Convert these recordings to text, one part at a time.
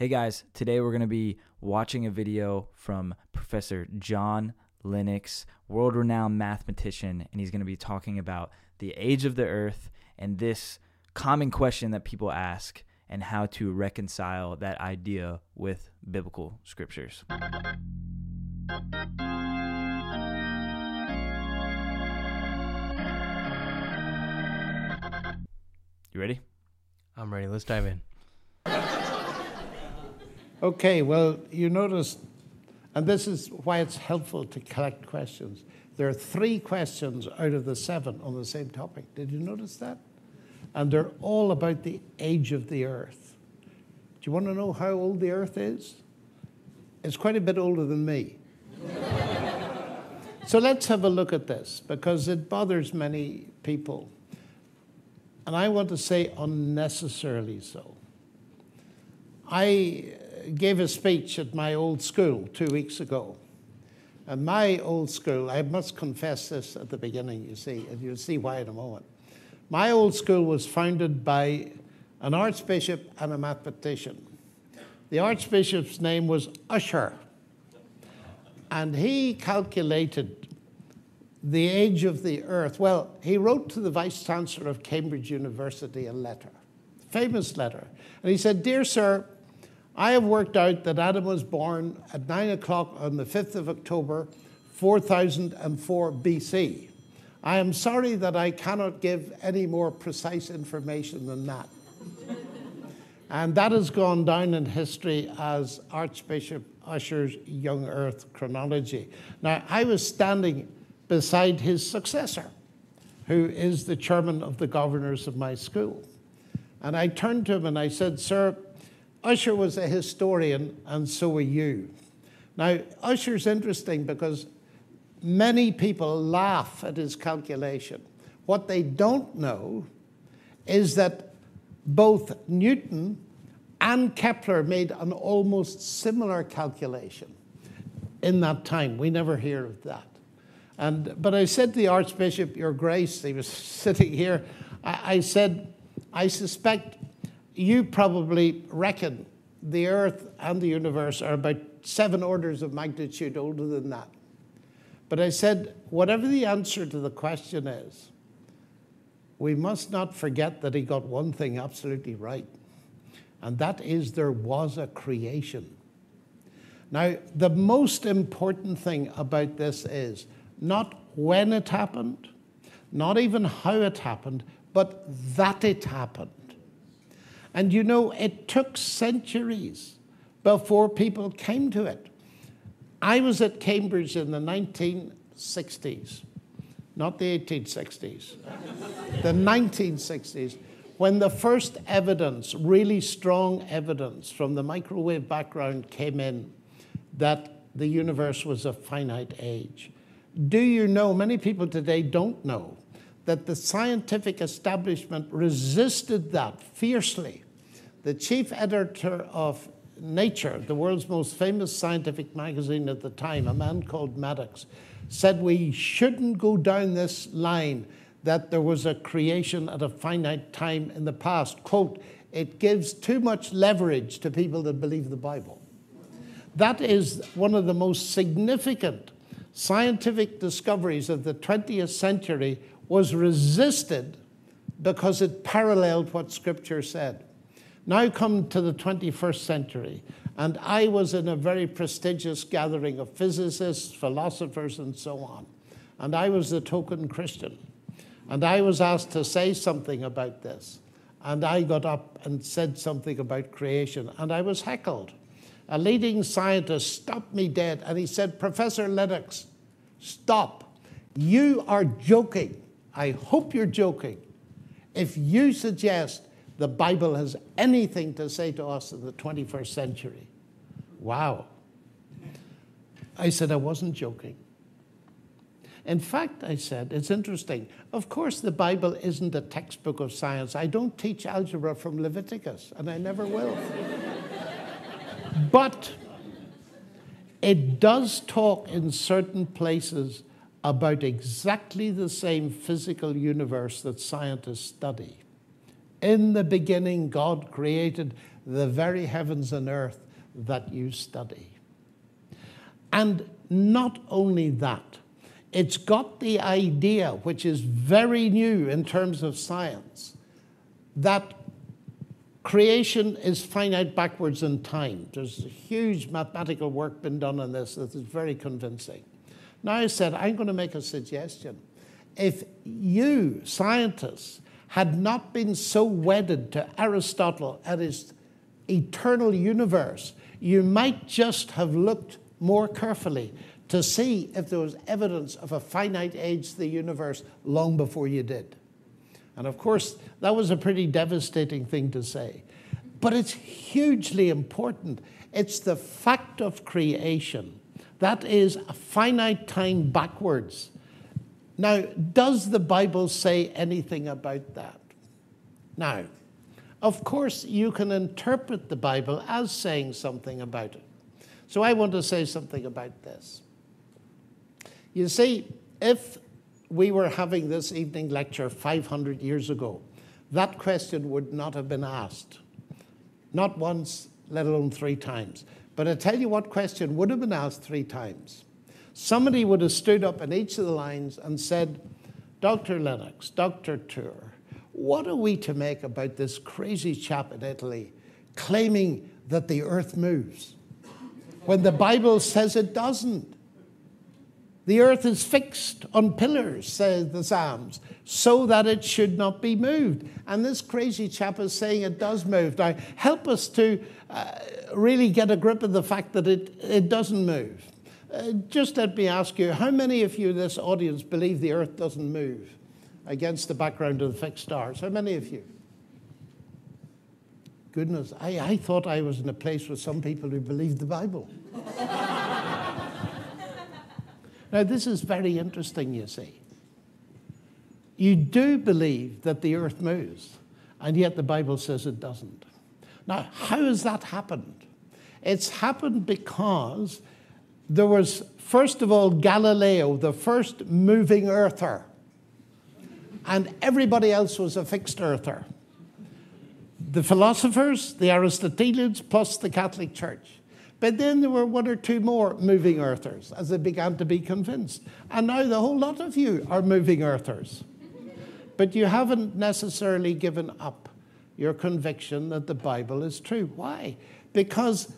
Hey guys, today we're going to be watching a video from Professor John Lennox, world renowned mathematician, and he's going to be talking about the age of the earth and this common question that people ask and how to reconcile that idea with biblical scriptures. You ready? I'm ready. Let's dive in. Okay, well, you notice, and this is why it's helpful to collect questions. There are three questions out of the seven on the same topic. Did you notice that? And they're all about the age of the earth. Do you want to know how old the earth is? It's quite a bit older than me. so let's have a look at this because it bothers many people. And I want to say unnecessarily so. I gave a speech at my old school two weeks ago. And my old school, I must confess this at the beginning, you see, and you'll see why in a moment. My old school was founded by an archbishop and a mathematician. The archbishop's name was Ussher. And he calculated the age of the earth. Well, he wrote to the vice chancellor of Cambridge University a letter, famous letter. And he said, Dear sir, I have worked out that Adam was born at 9 o'clock on the 5th of October, 4004 BC. I am sorry that I cannot give any more precise information than that. and that has gone down in history as Archbishop Ussher's Young Earth chronology. Now, I was standing beside his successor, who is the chairman of the governors of my school. And I turned to him and I said, Sir, Ussher was a historian, and so are you. Now, Ussher's interesting because many people laugh at his calculation. What they don't know is that both Newton and Kepler made an almost similar calculation in that time. We never hear of that. And, but I said to the Archbishop, Your Grace, he was sitting here, I, I said, I suspect you probably reckon the Earth and the universe are about seven orders of magnitude older than that. But I said, whatever the answer to the question is, we must not forget that he got one thing absolutely right, and that is there was a creation. Now, the most important thing about this is not when it happened, not even how it happened, but that it happened. And you know, it took centuries before people came to it. I was at Cambridge in the 1960s, not the 1860s, the 1960s, when the first evidence, really strong evidence from the microwave background came in that the universe was a finite age. Do you know, many people today don't know, that the scientific establishment resisted that fiercely. The chief editor of Nature, the world's most famous scientific magazine at the time, a man called Maddox, said we shouldn't go down this line that there was a creation at a finite time in the past. Quote, it gives too much leverage to people that believe the Bible. That is one of the most significant scientific discoveries of the 20th century was resisted because it paralleled what Scripture said. Now come to the 21st century, and I was in a very prestigious gathering of physicists, philosophers, and so on. And I was the token Christian. And I was asked to say something about this. And I got up and said something about creation, and I was heckled. A leading scientist stopped me dead, and he said, Professor Lennox, stop. You are joking. I hope you're joking. If you suggest the Bible has anything to say to us in the 21st century, wow. I said, I wasn't joking. In fact, I said, it's interesting. Of course, the Bible isn't a textbook of science. I don't teach algebra from Leviticus, and I never will. but it does talk in certain places about exactly the same physical universe that scientists study. In the beginning, God created the very heavens and earth that you study. And not only that, it's got the idea, which is very new in terms of science, that creation is finite backwards in time. There's huge mathematical work been done on this that is very convincing. Now, I said, I'm going to make a suggestion. If you, scientists, had not been so wedded to Aristotle and his eternal universe, you might just have looked more carefully to see if there was evidence of a finite age to the universe long before you did. And of course, that was a pretty devastating thing to say. But it's hugely important. It's the fact of creation. That is a finite time backwards. Now, does the Bible say anything about that? Now, of course, you can interpret the Bible as saying something about it. So I want to say something about this. You see, if we were having this evening lecture 500 years ago, that question would not have been asked. Not once, let alone three times. But I tell you what question would have been asked three times. Somebody would have stood up in each of the lines and said, Dr. Lennox, Dr. Tour, what are we to make about this crazy chap in Italy claiming that the earth moves when the Bible says it doesn't? The earth is fixed on pillars, says the Psalms, so that it should not be moved. And this crazy chap is saying it does move. Now, help us to uh, really get a grip of the fact that it, it doesn't move. Uh, just let me ask you how many of you, in this audience, believe the earth doesn't move against the background of the fixed stars? How many of you? Goodness, I, I thought I was in a place with some people who believed the Bible. Now, this is very interesting, you see. You do believe that the earth moves, and yet the Bible says it doesn't. Now, how has that happened? It's happened because there was, first of all, Galileo, the first moving earther, and everybody else was a fixed earther. The philosophers, the Aristotelians, plus the Catholic Church. But then there were one or two more moving earthers as they began to be convinced. And now the whole lot of you are moving earthers. But you haven't necessarily given up your conviction that the Bible is true. Why? Because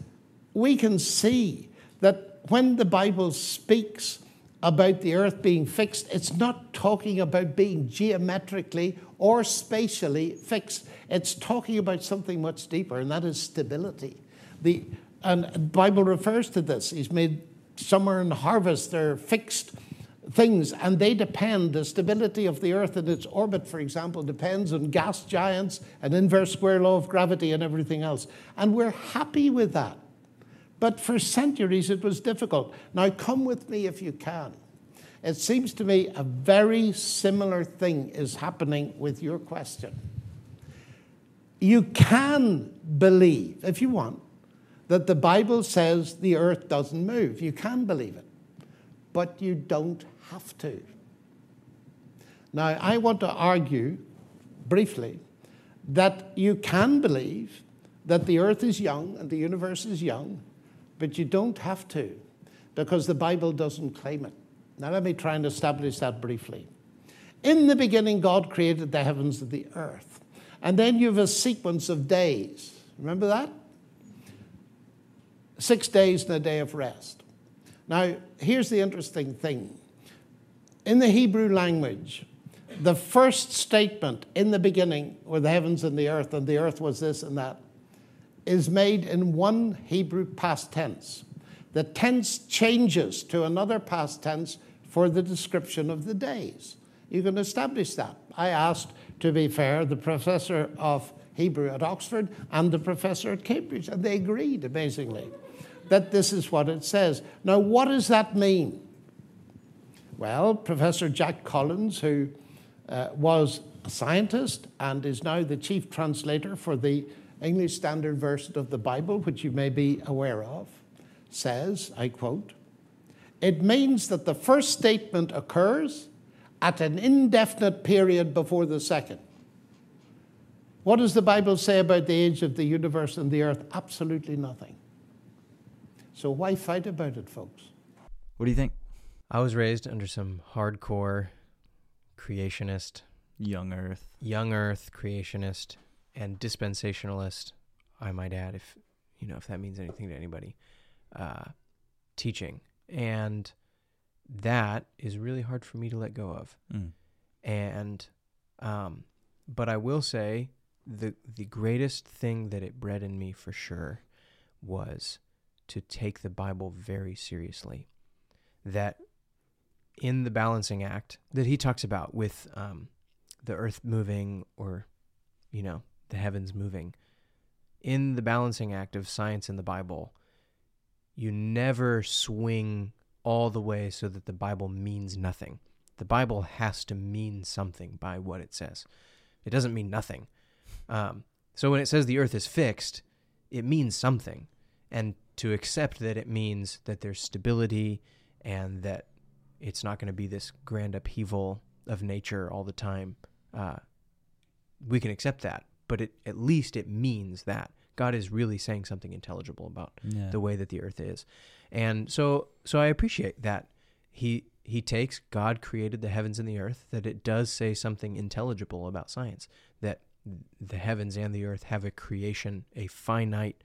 we can see that when the Bible speaks about the earth being fixed, it's not talking about being geometrically or spatially fixed. It's talking about something much deeper, and that is stability. The and Bible refers to this. He's made summer and harvest, they're fixed things, and they depend, the stability of the Earth and its orbit, for example, depends on gas giants and inverse square law of gravity and everything else. And we're happy with that. But for centuries it was difficult. Now, come with me if you can. It seems to me a very similar thing is happening with your question. You can believe, if you want, that the Bible says the earth doesn't move. You can believe it, but you don't have to. Now, I want to argue briefly that you can believe that the earth is young and the universe is young, but you don't have to because the Bible doesn't claim it. Now, let me try and establish that briefly. In the beginning, God created the heavens and the earth. And then you have a sequence of days. Remember that? six days and a day of rest. Now, here's the interesting thing. In the Hebrew language, the first statement in the beginning were the heavens and the earth, and the earth was this and that, is made in one Hebrew past tense. The tense changes to another past tense for the description of the days. You can establish that. I asked, to be fair, the professor of Hebrew at Oxford and the professor at Cambridge, and they agreed amazingly that this is what it says. Now, what does that mean? Well, Professor Jack Collins, who uh, was a scientist and is now the chief translator for the English Standard Version of the Bible, which you may be aware of, says, I quote, it means that the first statement occurs at an indefinite period before the second. What does the Bible say about the age of the universe and the earth? Absolutely nothing. So why fight about it, folks? What do you think? I was raised under some hardcore creationist, Young Earth. young earth creationist, and dispensationalist, I might add, if you know if that means anything to anybody, uh, teaching. And that is really hard for me to let go of. Mm. and um, but I will say the the greatest thing that it bred in me for sure was to take the Bible very seriously. That in the balancing act that he talks about with um, the earth moving or you know the heavens moving in the balancing act of science in the Bible, you never swing all the way so that the Bible means nothing. The Bible has to mean something by what it says. It doesn't mean nothing. Um, so when it says the earth is fixed, it means something. And to accept that it means that there's stability and that it's not going to be this grand upheaval of nature all the time, uh, we can accept that. But it, at least it means that God is really saying something intelligible about Yeah. the way that the earth is. And so so I appreciate that he he takes God created the heavens and the earth that it does say something intelligible about science that the heavens and the earth have a creation a finite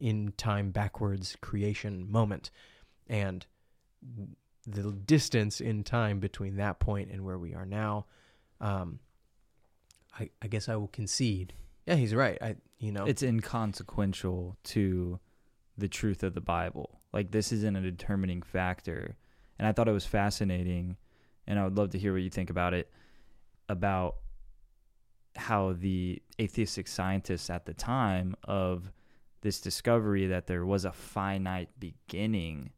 in time backwards creation moment and the distance in time between that point and where we are now um I, I guess I will concede. Yeah, he's right. I you know It's inconsequential to the truth of the Bible. Like this isn't a determining factor. And I thought it was fascinating and I would love to hear what you think about it about how the atheistic scientists at the time of this discovery that there was a finite beginning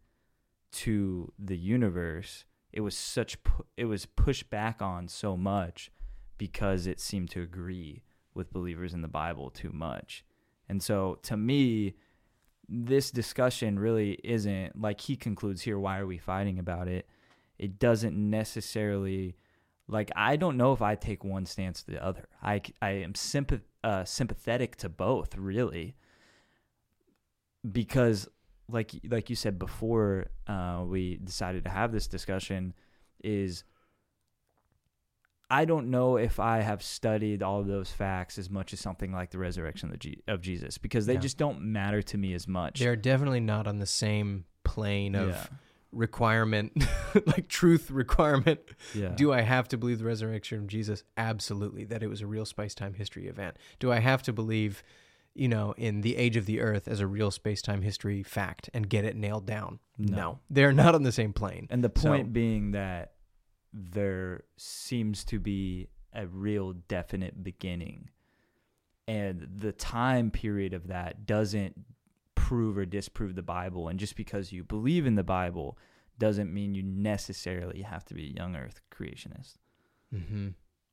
to the universe it was such pu- it was pushed back on so much because it seemed to agree with believers in the Bible too much. And so to me, this discussion really isn't like he concludes here, why are we fighting about it? It doesn't necessarily like I don't know if I take one stance to the other. I, I am sympath- uh, sympathetic to both really because like like you said before uh, we decided to have this discussion is I don't know if I have studied all of those facts as much as something like the resurrection of, G- of Jesus because they Yeah. just don't matter to me as much. they're definitely not on the same plane of yeah. requirement, like truth requirement. yeah. Do I have to believe the resurrection of Jesus? Absolutely. That it was a real space time history event. Do I have to believe, you know, in the age of the earth as a real space time history fact and get it nailed down? No. They're not on the same plane. And the So- point being that there seems to be a real definite beginning. And the time period of that doesn't prove or disprove the Bible. And just because you believe in the Bible doesn't mean you necessarily have to be a young earth creationist. Mm-hmm.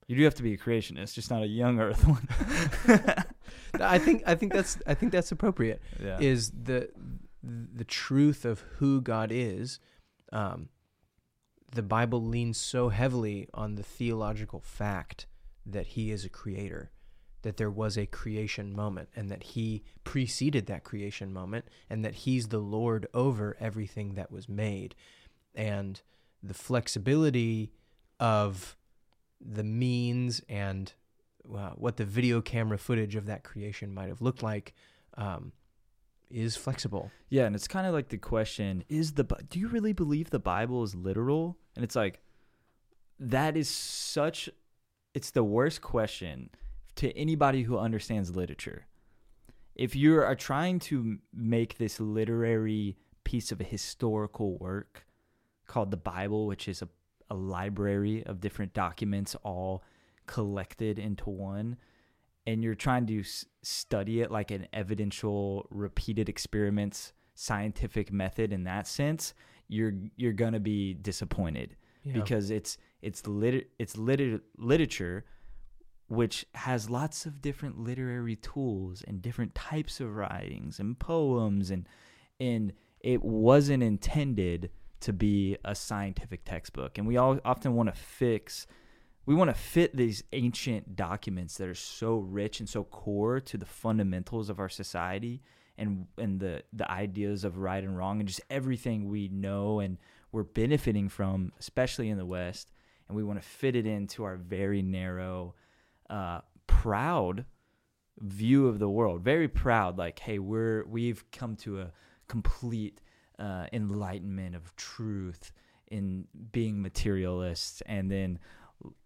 You do have to be a creationist, just not a young earth one. I think I think that's I think that's appropriate. yeah. is the the truth of who God is. Um, the Bible leans so heavily on the theological fact that He is a creator, that there was a creation moment, and that He preceded that creation moment, and that He's the Lord over everything that was made, and the flexibility of the means and uh, what the video camera footage of that creation might have looked like. Um, is flexible. Yeah, and it's kind of like the question: Is the do you really believe the Bible is literal? And it's like that is such. It's the worst question to anybody who understands literature. If you are trying to make this literary piece of a historical work called the Bible, which is a, a library of different documents all collected into one, and you're trying to s- study it like an evidential repeated experiments scientific method in that sense you're you're going to be disappointed Yeah. because it's it's lit it's lit- literature which has lots of different literary tools and different types of writings and poems and and it wasn't intended to be a scientific textbook and we all often want to fix we want to fit these ancient documents that are so rich and so core to the fundamentals of our society and and the the ideas of right and wrong and just everything we know and we're benefiting from, especially in the West, and we want to fit it into our very narrow, uh, proud view of the world. Very proud, like, hey, we're we've come to a complete uh, enlightenment of truth in being materialists, and then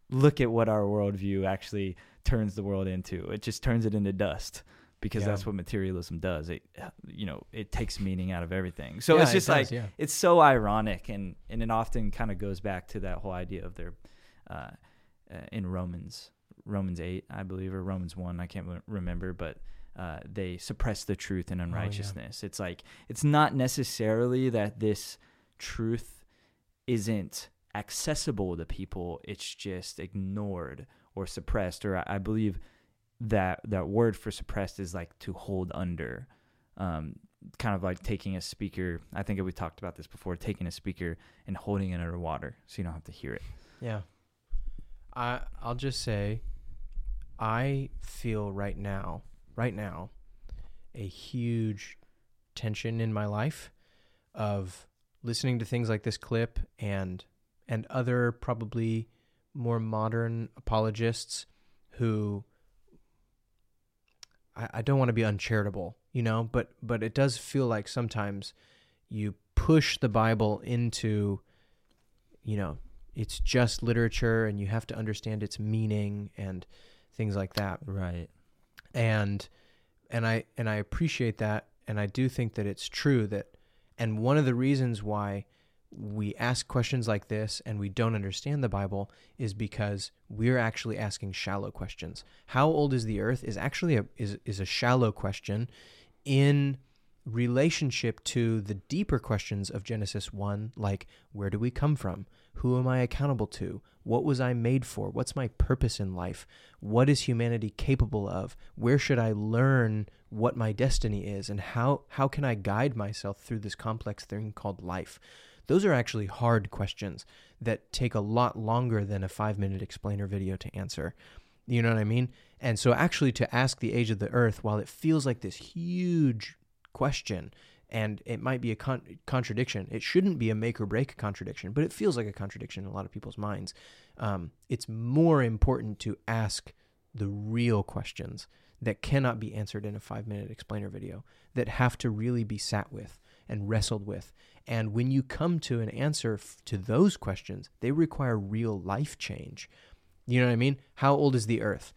look at what our worldview actually turns the world into. It just turns it into dust because Yeah. that's what materialism does. It, you know, it takes meaning out of everything. So Yeah, it's it just does, like yeah. it's so ironic, and and it often kind of goes back to that whole idea of their, uh, uh, in Romans, Romans eight, I believe, or Romans one, I can't remember, but. Uh, they suppress the truth and Oh, yeah. unrighteousness. It's like it's not necessarily that this truth isn't accessible to people. It's just ignored or suppressed. Or I, I believe that that word for suppressed is like to hold under, um, kind of like taking a speaker. I think we talked about this before. Taking a speaker and holding it underwater so you don't have to hear it. Yeah. I I'll just say I feel right now, right now, a huge tension in my life of listening to things like this clip and and other probably more modern apologists who I, I don't want to be uncharitable, you know, but but it does feel like sometimes you push the Bible into, you know, it's just literature and you have to understand its meaning and things like that Right. And and I and I appreciate that and I do think that it's true that and one of the reasons why we ask questions like this and we don't understand the Bible is because we're actually asking shallow questions. How old is the earth is actually a is is a shallow question in relationship to the deeper questions of Genesis 1 like where do we come from? Who am I accountable to? What was I made for? What's my purpose in life? What is humanity capable of? Where should I learn what my destiny is and how how can I guide myself through this complex thing called life? Those are actually hard questions that take a lot longer than a 5-minute explainer video to answer. You know what I mean? And so actually to ask the age of the earth while it feels like this huge question and it might be a con- contradiction. It shouldn't be a make or break contradiction, but it feels like a contradiction in a lot of people's minds. Um, it's more important to ask the real questions that cannot be answered in a five minute explainer video, that have to really be sat with and wrestled with. And when you come to an answer f- to those questions, they require real life change. You know what I mean? How old is the earth?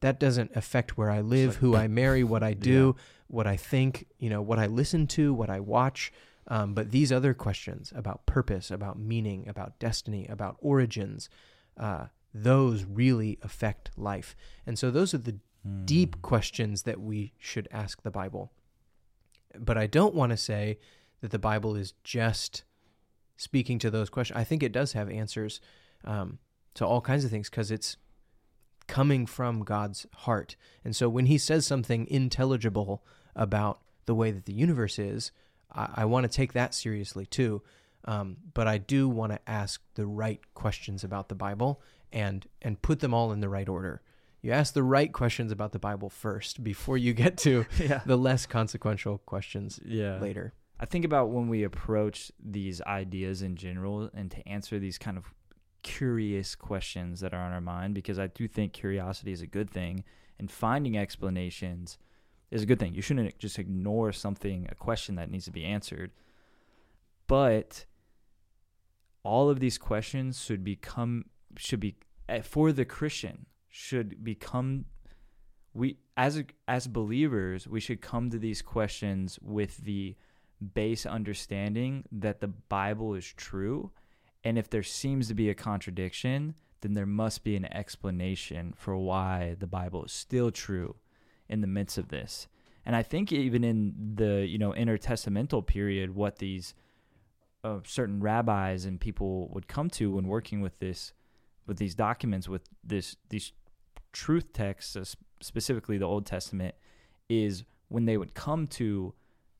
That doesn't affect where I live, like- who I marry, what I do, what I think, you know, what I listen to, what I watch. Um, but these other questions about purpose, about meaning, about destiny, about origins, uh, those really affect life. And so those are the deep questions that we should ask the Bible. But I don't want to say that the Bible is just speaking to those questions. I think it does have answers um, to all kinds of things because it's coming from God's heart. And so when he says something intelligible about the way that the universe is, I, I want to take that seriously too. Um, but I do want to ask the right questions about the Bible and and put them all in the right order. You ask the right questions about the Bible first before you get to yeah. the less consequential questions Yeah. later. I think about when we approach these ideas in general and to answer these kind of curious questions that are on our mind, because I do think curiosity is a good thing and finding explanations is a good thing. You shouldn't just ignore something, a question that needs to be answered. But all of these questions should become, should be, eh, for the Christian, should become we as as believers we should come to these questions with the base understanding that the bible is true and if there seems to be a contradiction then there must be an explanation for why the bible is still true in the midst of this. And i think even in the you know intertestamental period what these uh, certain rabbis and people would come to when working with this with these documents with this these truth texts uh, specifically the old testament is when they would come to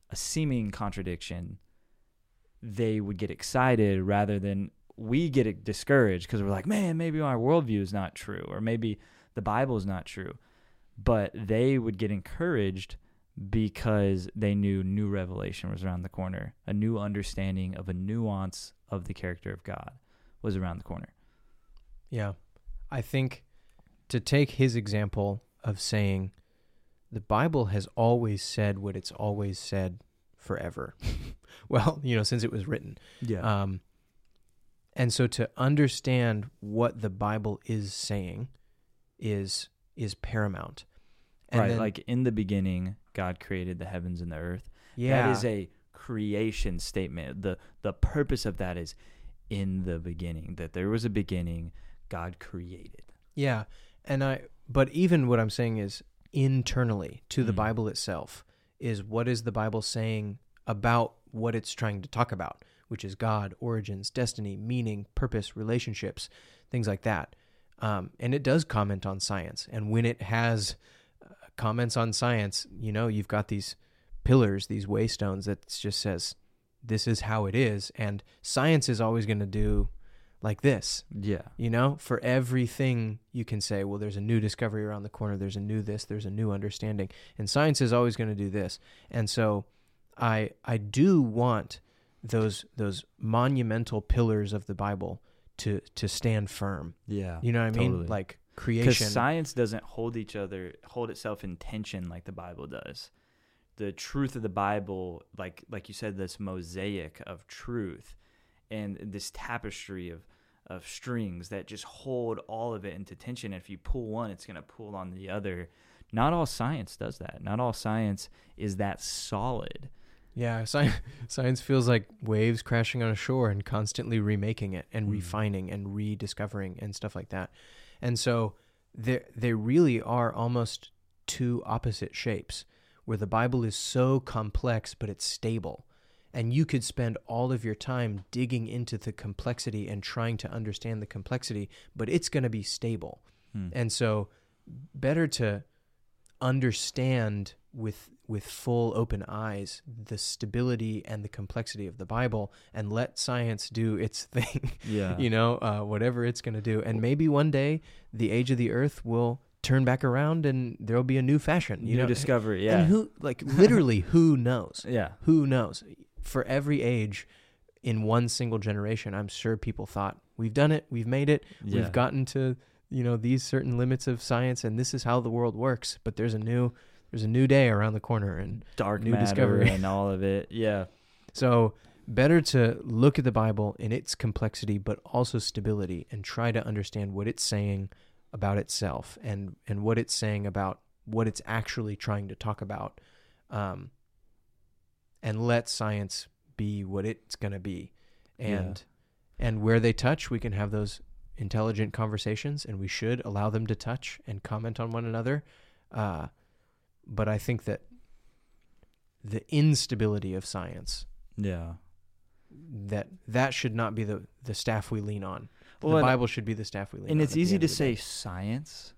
a seeming contradiction they would get excited rather than we get discouraged because we're like, man, maybe my worldview is not true, or maybe the Bible is not true. But they would get encouraged because they knew new revelation was around the corner, a new understanding of a nuance of the character of God was around the corner. Yeah. I think to take his example of saying the Bible has always said what it's always said forever. well, you know, since it was written. Yeah. Um, and so to understand what the Bible is saying is is paramount. And right. then- like in the beginning, God created the heavens and the earth. yeah, That is a creation statement. The the purpose of that is in the beginning, that there was a beginning, God created. yeah. And I, but even what I'm saying is internally to the Mhm. Bible itself is what is the Bible saying about what it's trying to talk about, which is God, origins, destiny, meaning, purpose, relationships, things like that. Um, and it does comment on science. And when it has uh, comments on science, you know, you've got these pillars, these waystones that just says this is how it is, and science is always going to do like this. Yeah. You know, for everything you can say, well, there's a new discovery around the corner, there's a new this, there's a new understanding. And science is always going to do this. And so I I do want those those monumental pillars of the Bible to to stand firm. Yeah. You know what I mean? Totally. Like Because creation. science doesn't hold each other, hold itself in tension like the Bible does. The truth of the Bible, like like you said, this mosaic of truth, and this tapestry of of strings that just hold all of it into tension. If you pull one, it's going to pull on the other. Not all science does that. Not all science is that solid. Yeah, science science feels like waves crashing on a shore and constantly remaking it and Mm. refining and rediscovering and stuff like that. And so they they really are almost two opposite shapes where the Bible is so complex but it's stable. And you could spend all of your time digging into the complexity and trying to understand the complexity, but it's going to be stable. Hmm. And so better to understand with with full open eyes the stability and the complexity of the Bible and let science do its thing Yeah. you know, uh, whatever it's going to do. And maybe one day the age of the earth will turn back around and there'll be a new fashion. You New know, discovery. Yeah. And who, like, literally, who knows? yeah. Who knows? For every age in one single generation, I'm sure people thought, we've done it, we've made it, Yeah. we've gotten to, you know, these certain limits of science, and this is how the world works. But there's a new, there's a new day around the corner, and dark new discovery. and all of it. Yeah. So, better to look at the Bible in its complexity, but also stability, and try to understand what it's saying about itself and, and what it's saying about what it's actually trying to talk about. Um, and let science be what it's going to be. And, and where they touch, we can have those intelligent conversations, and we should allow them to touch and comment on one another. Uh, but I think that the instability of science Yeah. that that should not be the the staff we lean on. Well, the Bible should be the staff we lean on. and it's easy to say science,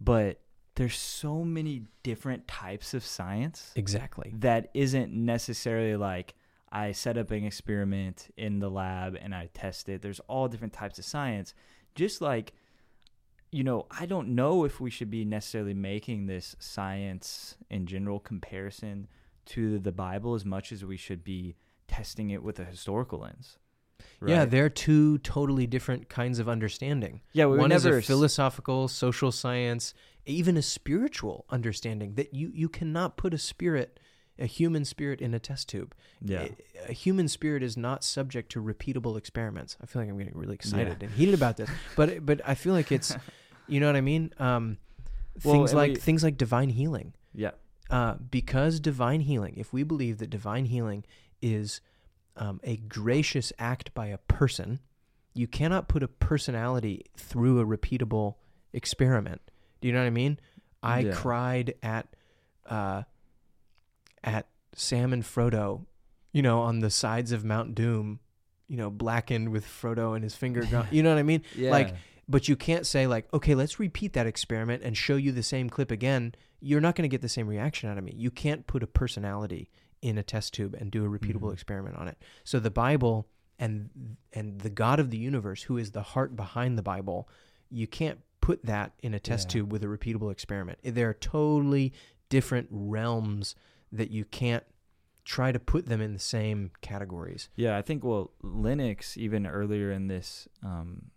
but there's so many different types of science exactly. that isn't necessarily like I set up an experiment in the lab and I test it. There's all different types of science. Just like, you know, I don't know if we should be necessarily making this science in general comparison to the Bible as much as we should be testing it with a historical lens. Yeah, they're two totally different kinds of understanding. yeah. We One is a philosophical, social science, even a spiritual understanding that you you cannot put a spirit, a human spirit, in a test tube. Yeah. A- a human spirit is not subject to repeatable experiments. I feel like I'm getting really excited Yeah. and heated about this, but but I feel like it's, you know what I mean. Um, Well, things like we- things like divine healing. Yeah. uh, because divine healing, if we believe that divine healing is um, a gracious act by a person, you cannot put a personality through a repeatable experiment. Do you know what I mean? I Yeah. cried at uh, at Sam and Frodo, you know, on the sides of Mount Doom, you know, blackened with Frodo and his finger gone. You know what I mean? Yeah. Like, but you can't say like, okay, let's repeat that experiment and show you the same clip again. You're not going to get the same reaction out of me. You can't put a personality in a test tube and do a repeatable Mhm. experiment on it. So the Bible and and the God of the universe, who is the heart behind the Bible, you can't put that in a test Yeah. tube with a repeatable experiment. There are totally different realms that you can't try to put them in the same categories. Yeah, I think well, Lennox even earlier in this um,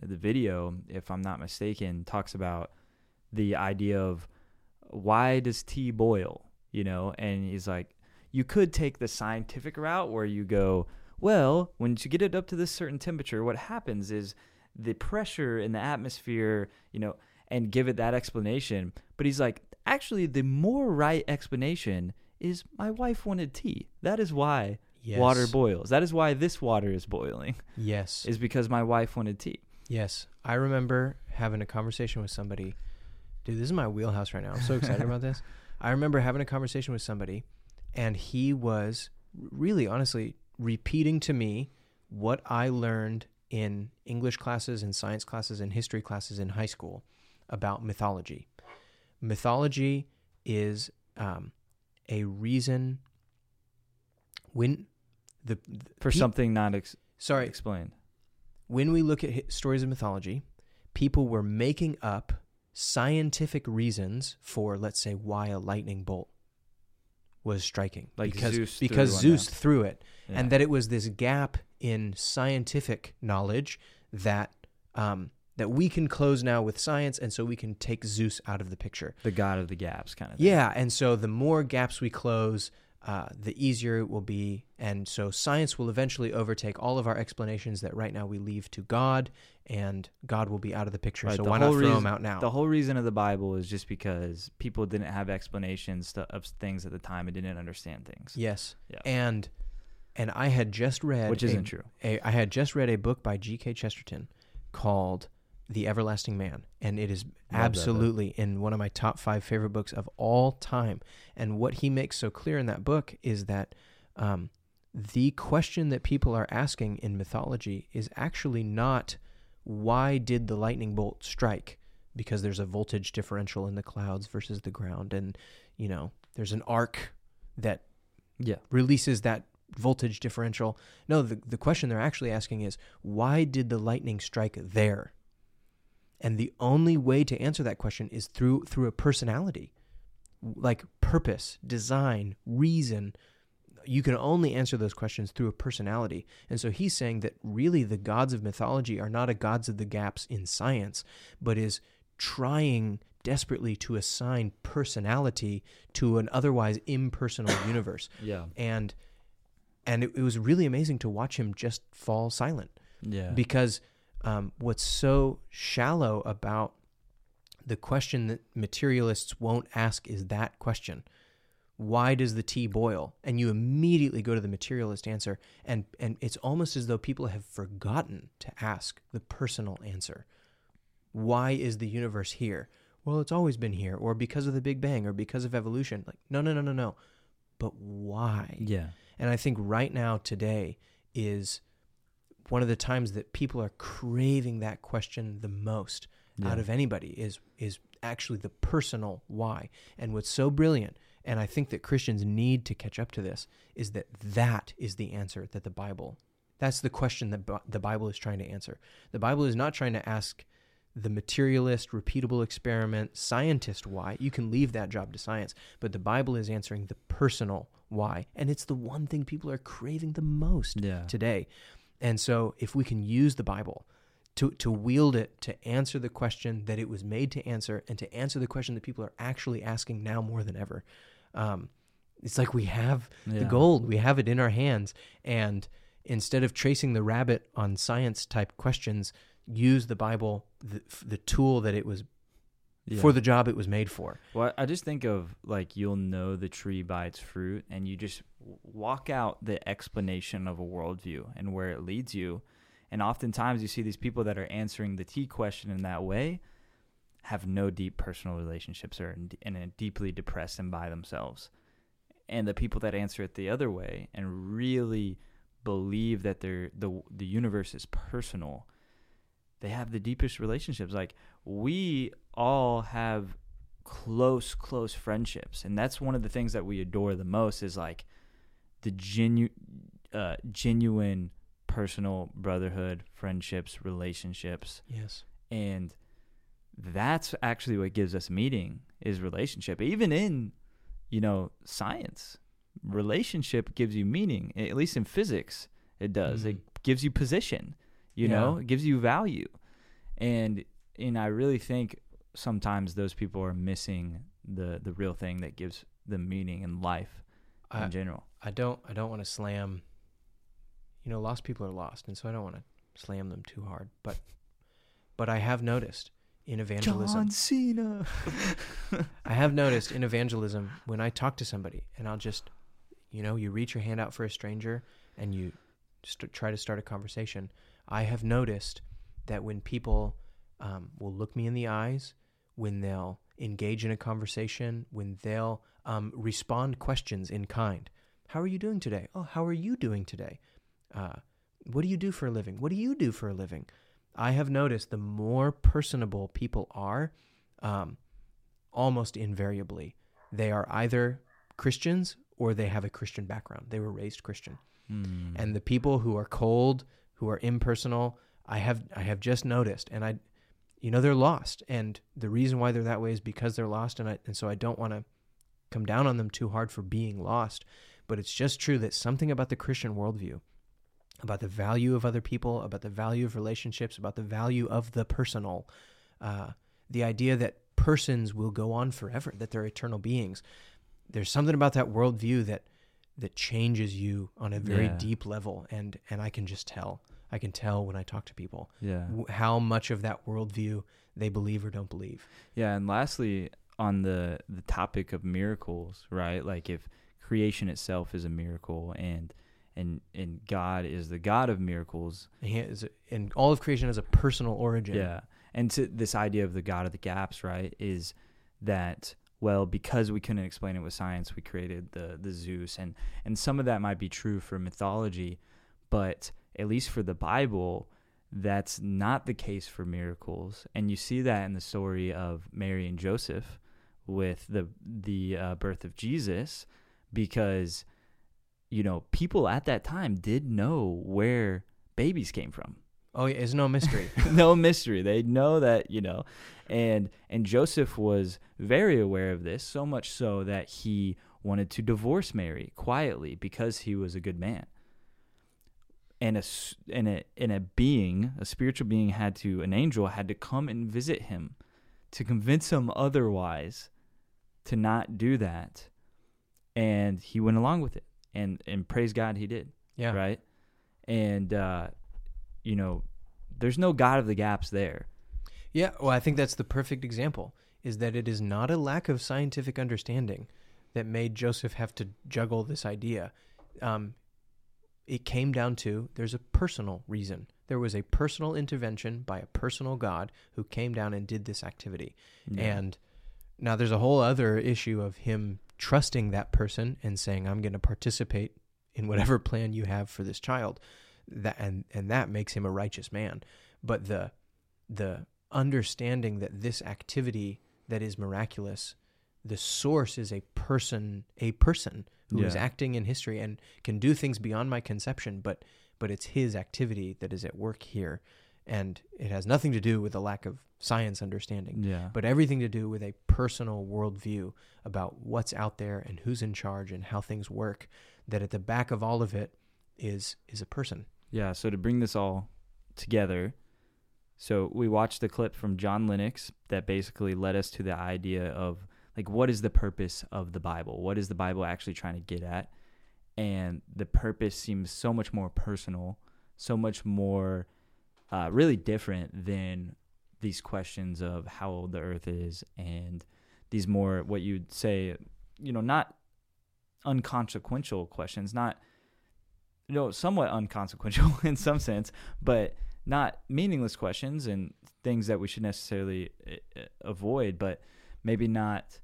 the video, if I'm not mistaken, talks about the idea of why does tea boil, you know, and he's like, you could take the scientific route where you go, well, when you get it up to this certain temperature, what happens is the pressure in the atmosphere, you know, and give it that explanation. But he's like, actually, the more right explanation is my wife wanted tea. That is why Yes. water boils. That is why this water is boiling, Yes. is because my wife wanted tea. Yes. I remember having a conversation with somebody. Dude, this is my wheelhouse right now. I'm so excited about this. I remember having a conversation with somebody, and he was really, honestly, repeating to me what I learned in English classes and science classes and history classes in high school about mythology. Mythology is um, a reason when the, the For peop- something not ex- sorry explained. when we look at stories of mythology, people were making up scientific reasons for, let's say, why a lightning bolt was striking, Like because Zeus threw because one Zeus down. threw it, Yeah. and that it was this gap in scientific knowledge that um, that we can close now with science, and so we can take Zeus out of the picture. the god of the gaps kind of thing. Yeah, and so the more gaps we close, uh, the easier it will be, and so science will eventually overtake all of our explanations that right now we leave to God, and God will be out of the picture. Right, so the why not throw reason- him out now? The whole reason of the Bible is just because people didn't have explanations to, of things at the time and didn't understand things. yes, Yeah. and and I had just read Which isn't true. a, I had just read a book by G.K. Chesterton called The Everlasting Man, and it is absolutely in one of my top five favorite books of all time. And what he makes so clear in that book is that um, the question that people are asking in mythology is actually not why did the lightning bolt strike? Because there's a voltage differential in the clouds versus the ground, and you know there's an arc that Yeah. releases that voltage differential. No, the, the question they're actually asking is why did the lightning strike there? And the only way to answer that question is through through a personality. Like purpose, design, reason. You can only answer those questions through a personality. And so he's saying that really the gods of mythology are not a gods of the gaps in science, but is trying desperately to assign personality to an otherwise impersonal universe Yeah. and and it, it was really amazing to watch him just fall silent Yeah. because um, what's so shallow about the question that materialists won't ask is that question. Why does the tea boil? And you immediately go to the materialist answer and and it's almost as though people have forgotten to ask the personal answer. Why is the universe here? Well it's always been here or because of the big bang or because of evolution. Like no no no no no. But why? Yeah. and I think right now, today, is one of the times that people are craving that question the most out of anybody is is actually the personal why. And what's so brilliant, and I think that Christians need to catch up to this, is that that is the answer that the Bible. That's the question that the Bible is trying to answer. The Bible is not trying to ask the materialist, repeatable experiment, scientist why. You can leave that job to science, but the Bible is answering the personal why. And it's the one thing people are craving the most Yeah. today. And so if we can use the Bible to, to wield it to answer the question that it was made to answer and to answer the question that people are actually asking now more than ever, um, it's like we have the gold, we have it in our hands. And instead of tracing the rabbit on science type questions, use the Bible, the, the tool that it was Yeah. for the job it was made for. Well, I just think of like you'll know the tree by its fruit, and you just walk out the explanation of a worldview and where it leads you. And oftentimes, you see these people that are answering the tea question in that way have no deep personal relationships or in- and are deeply depressed and by themselves. And the people that answer it the other way and really believe that they're, the the universe is personal, they have the deepest relationships. Like we all have close close friendships and that's one of the things that we adore the most is like the genu- uh, genuine personal brotherhood, friendships, relationships, Yes. and that's actually what gives us meaning is relationship. Even in, you know, science, relationship gives you meaning. At least in physics, it does. Mhm. It gives you position. You Yeah. know, it gives you value, and and I really think sometimes those people are missing the the real thing that gives them meaning in life I, in general. I don't I don't want to slam you know, lost people are lost, and so I don't want to slam them too hard. But but I have noticed in evangelism Cena. I have noticed in evangelism when I talk to somebody and I'll just, you know, you reach your hand out for a stranger and you st- try to start a conversation. I have noticed that when people um, will look me in the eyes, when they'll engage in a conversation, when they'll um, respond questions in kind. How are you doing today? Oh, how are you doing today? Uh, what do you do for a living? What do you do for a living? I have noticed the more personable people are, um, almost invariably, they are either Christians or they have a Christian background. They were raised Christian. Hmm. And the people who are cold, who are impersonal, I have I have just noticed, and I, you know, they're lost. And the reason why they're that way is because they're lost, and I and so I don't want to come down on them too hard for being lost. But it's just true that something about the Christian worldview, about the value of other people, about the value of relationships, about the value of the personal, uh, the idea that persons will go on forever, that they're eternal beings. There's something about that worldview that that changes you on a very Yeah. deep level, and and I can just tell. I can tell when I talk to people yeah. w- how much of that worldview they believe or don't believe. Yeah, and lastly, on the the topic of miracles, right? Like if creation itself is a miracle, and and and God is the God of miracles, And, he is, and all of creation has a personal origin. yeah. And to this idea of the God of the gaps, right, is that well because we couldn't explain it with science, we created the the Zeus, and and some of that might be true for mythology, but at least for the Bible, that's not the case for miracles, and you see that in the story of Mary and Joseph with the the uh, birth of Jesus, because you know people at that time did know where babies came from Oh, yeah, it's no mystery. no mystery. They know that, you know. And and Joseph was very aware of this, so much so that he wanted to divorce Mary quietly because he was a good man. And a and a and a being, a spiritual being had to an angel had to come and visit him to convince him otherwise to not do that. And he went along with it. And and praise God he did Yeah. right? And uh, you know, there's no God of the gaps there. Yeah, well, I think that's the perfect example. Is that it is not a lack of scientific understanding that made Joseph have to juggle this idea. Um, it came down to there's a personal reason. There was a personal intervention by a personal God who came down and did this activity. And now there's a whole other issue of him trusting that person and saying, "I'm going to participate in whatever plan you have for this child." That and and that makes him a righteous man. But the the understanding that this activity that is miraculous, the source is a person, a person who is Yeah. acting in history and can do things beyond my conception, but but it's his activity that is at work here. And it has nothing to do with a lack of science understanding yeah, but everything to do with a personal worldview about what's out there and who's in charge and how things work. That at the back of all of it is is a person. yeah. So to bring this all together, so we watched the clip from John Lennox that basically led us to the idea of like what is the purpose of the Bible? What is the Bible actually trying to get at? And the purpose seems so much more personal, so much more uh, really different than these questions of how old the earth is and these more what you'd say you know not unconsequential questions not you know somewhat unconsequential in some sense but not meaningless questions and things that we should necessarily uh, uh, avoid but maybe not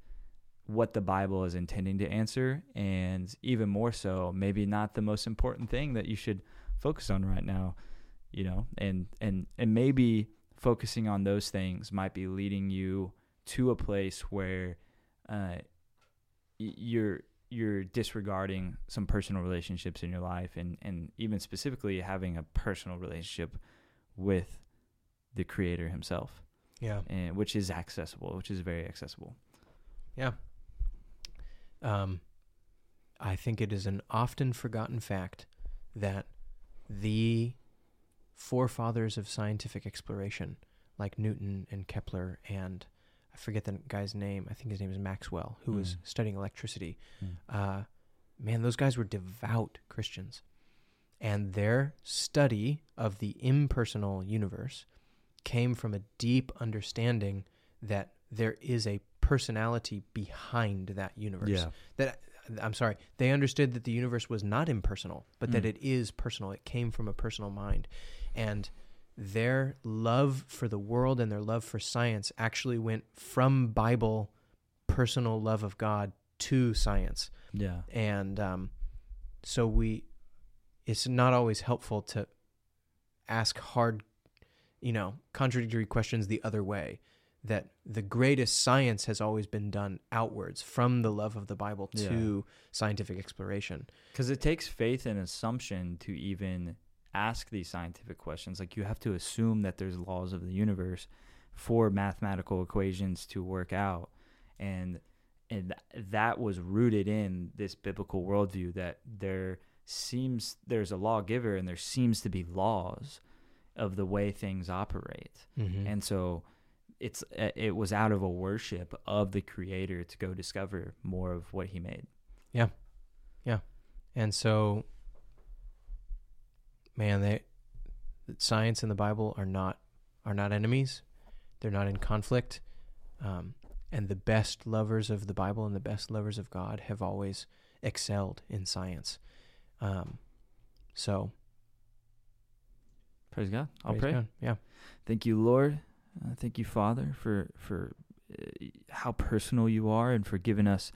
what the bible is intending to answer and even more so maybe not the most important thing that you should focus on right now you know? And and and maybe focusing on those things might be leading you to a place where uh, you're you're disregarding some personal relationships in your life and and even specifically having a personal relationship with the creator himself Yeah. and which is accessible which is very accessible Yeah. Um, I think it is an often forgotten fact that the forefathers of scientific exploration, like Newton and Kepler, and I forget the guy's name. I think his name is Maxwell, who was Mm. studying electricity. Uh, man, those guys were devout Christians. And their study of the impersonal universe came from a deep understanding that there is a personality behind that universe. Yeah. That I'm sorry, they understood that the universe was not impersonal, but that Mm. it is personal. It came from a personal mind. And their love for the world and their love for science actually went from Bible personal love of God to science yeah and um, so we it's not always helpful to ask hard you know contradictory questions the other way that the greatest science has always been done outwards from the love of the bible Yeah. to scientific exploration. Because it takes faith and assumption to even ask these scientific questions. Like you have to assume that there's laws of the universe for mathematical equations to work out. And and that was rooted in this biblical worldview that there seems there's a lawgiver and there seems to be laws of the way things operate mm-hmm. and so it's uh, it was out of a worship of the creator to go discover more of what he made Yeah. Yeah. and so man they science and the bible are not are not enemies they're not in conflict um, and the best lovers of the bible and the best lovers of god have always excelled in science um, so praise god i'll praise pray God. yeah Thank you, Lord. Uh, thank you, Father, for for uh, how personal you are and for giving us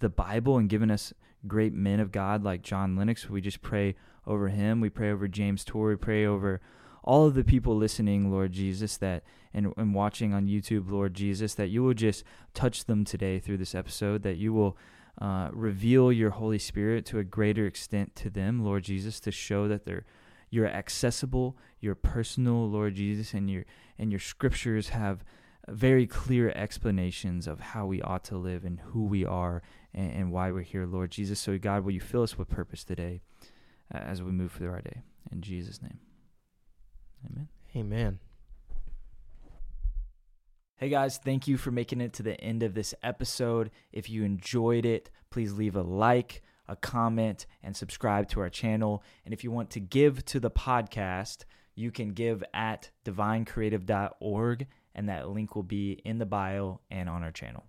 the Bible and giving us great men of God like John Lennox. We just pray over him. We pray over James Torrey. Pray over all of the people listening, Lord Jesus, that and, and watching on YouTube, Lord Jesus, that you will just touch them today through this episode, that you will uh, reveal your Holy Spirit to a greater extent to them, Lord Jesus, to show that they're you're accessible, you're personal, Lord Jesus, and your and your scriptures have very clear explanations of how we ought to live and who we are and, and why we're here, Lord Jesus. So God, will you fill us with purpose today uh, as we move through our day? In Jesus' name. Amen. amen Hey guys, thank you for making it to the end of this episode. If you enjoyed it, please leave a like, a comment, and subscribe to our channel. And if you want to give to the podcast, you can give at divinecreative.org, and that link will be in the bio and on our channel.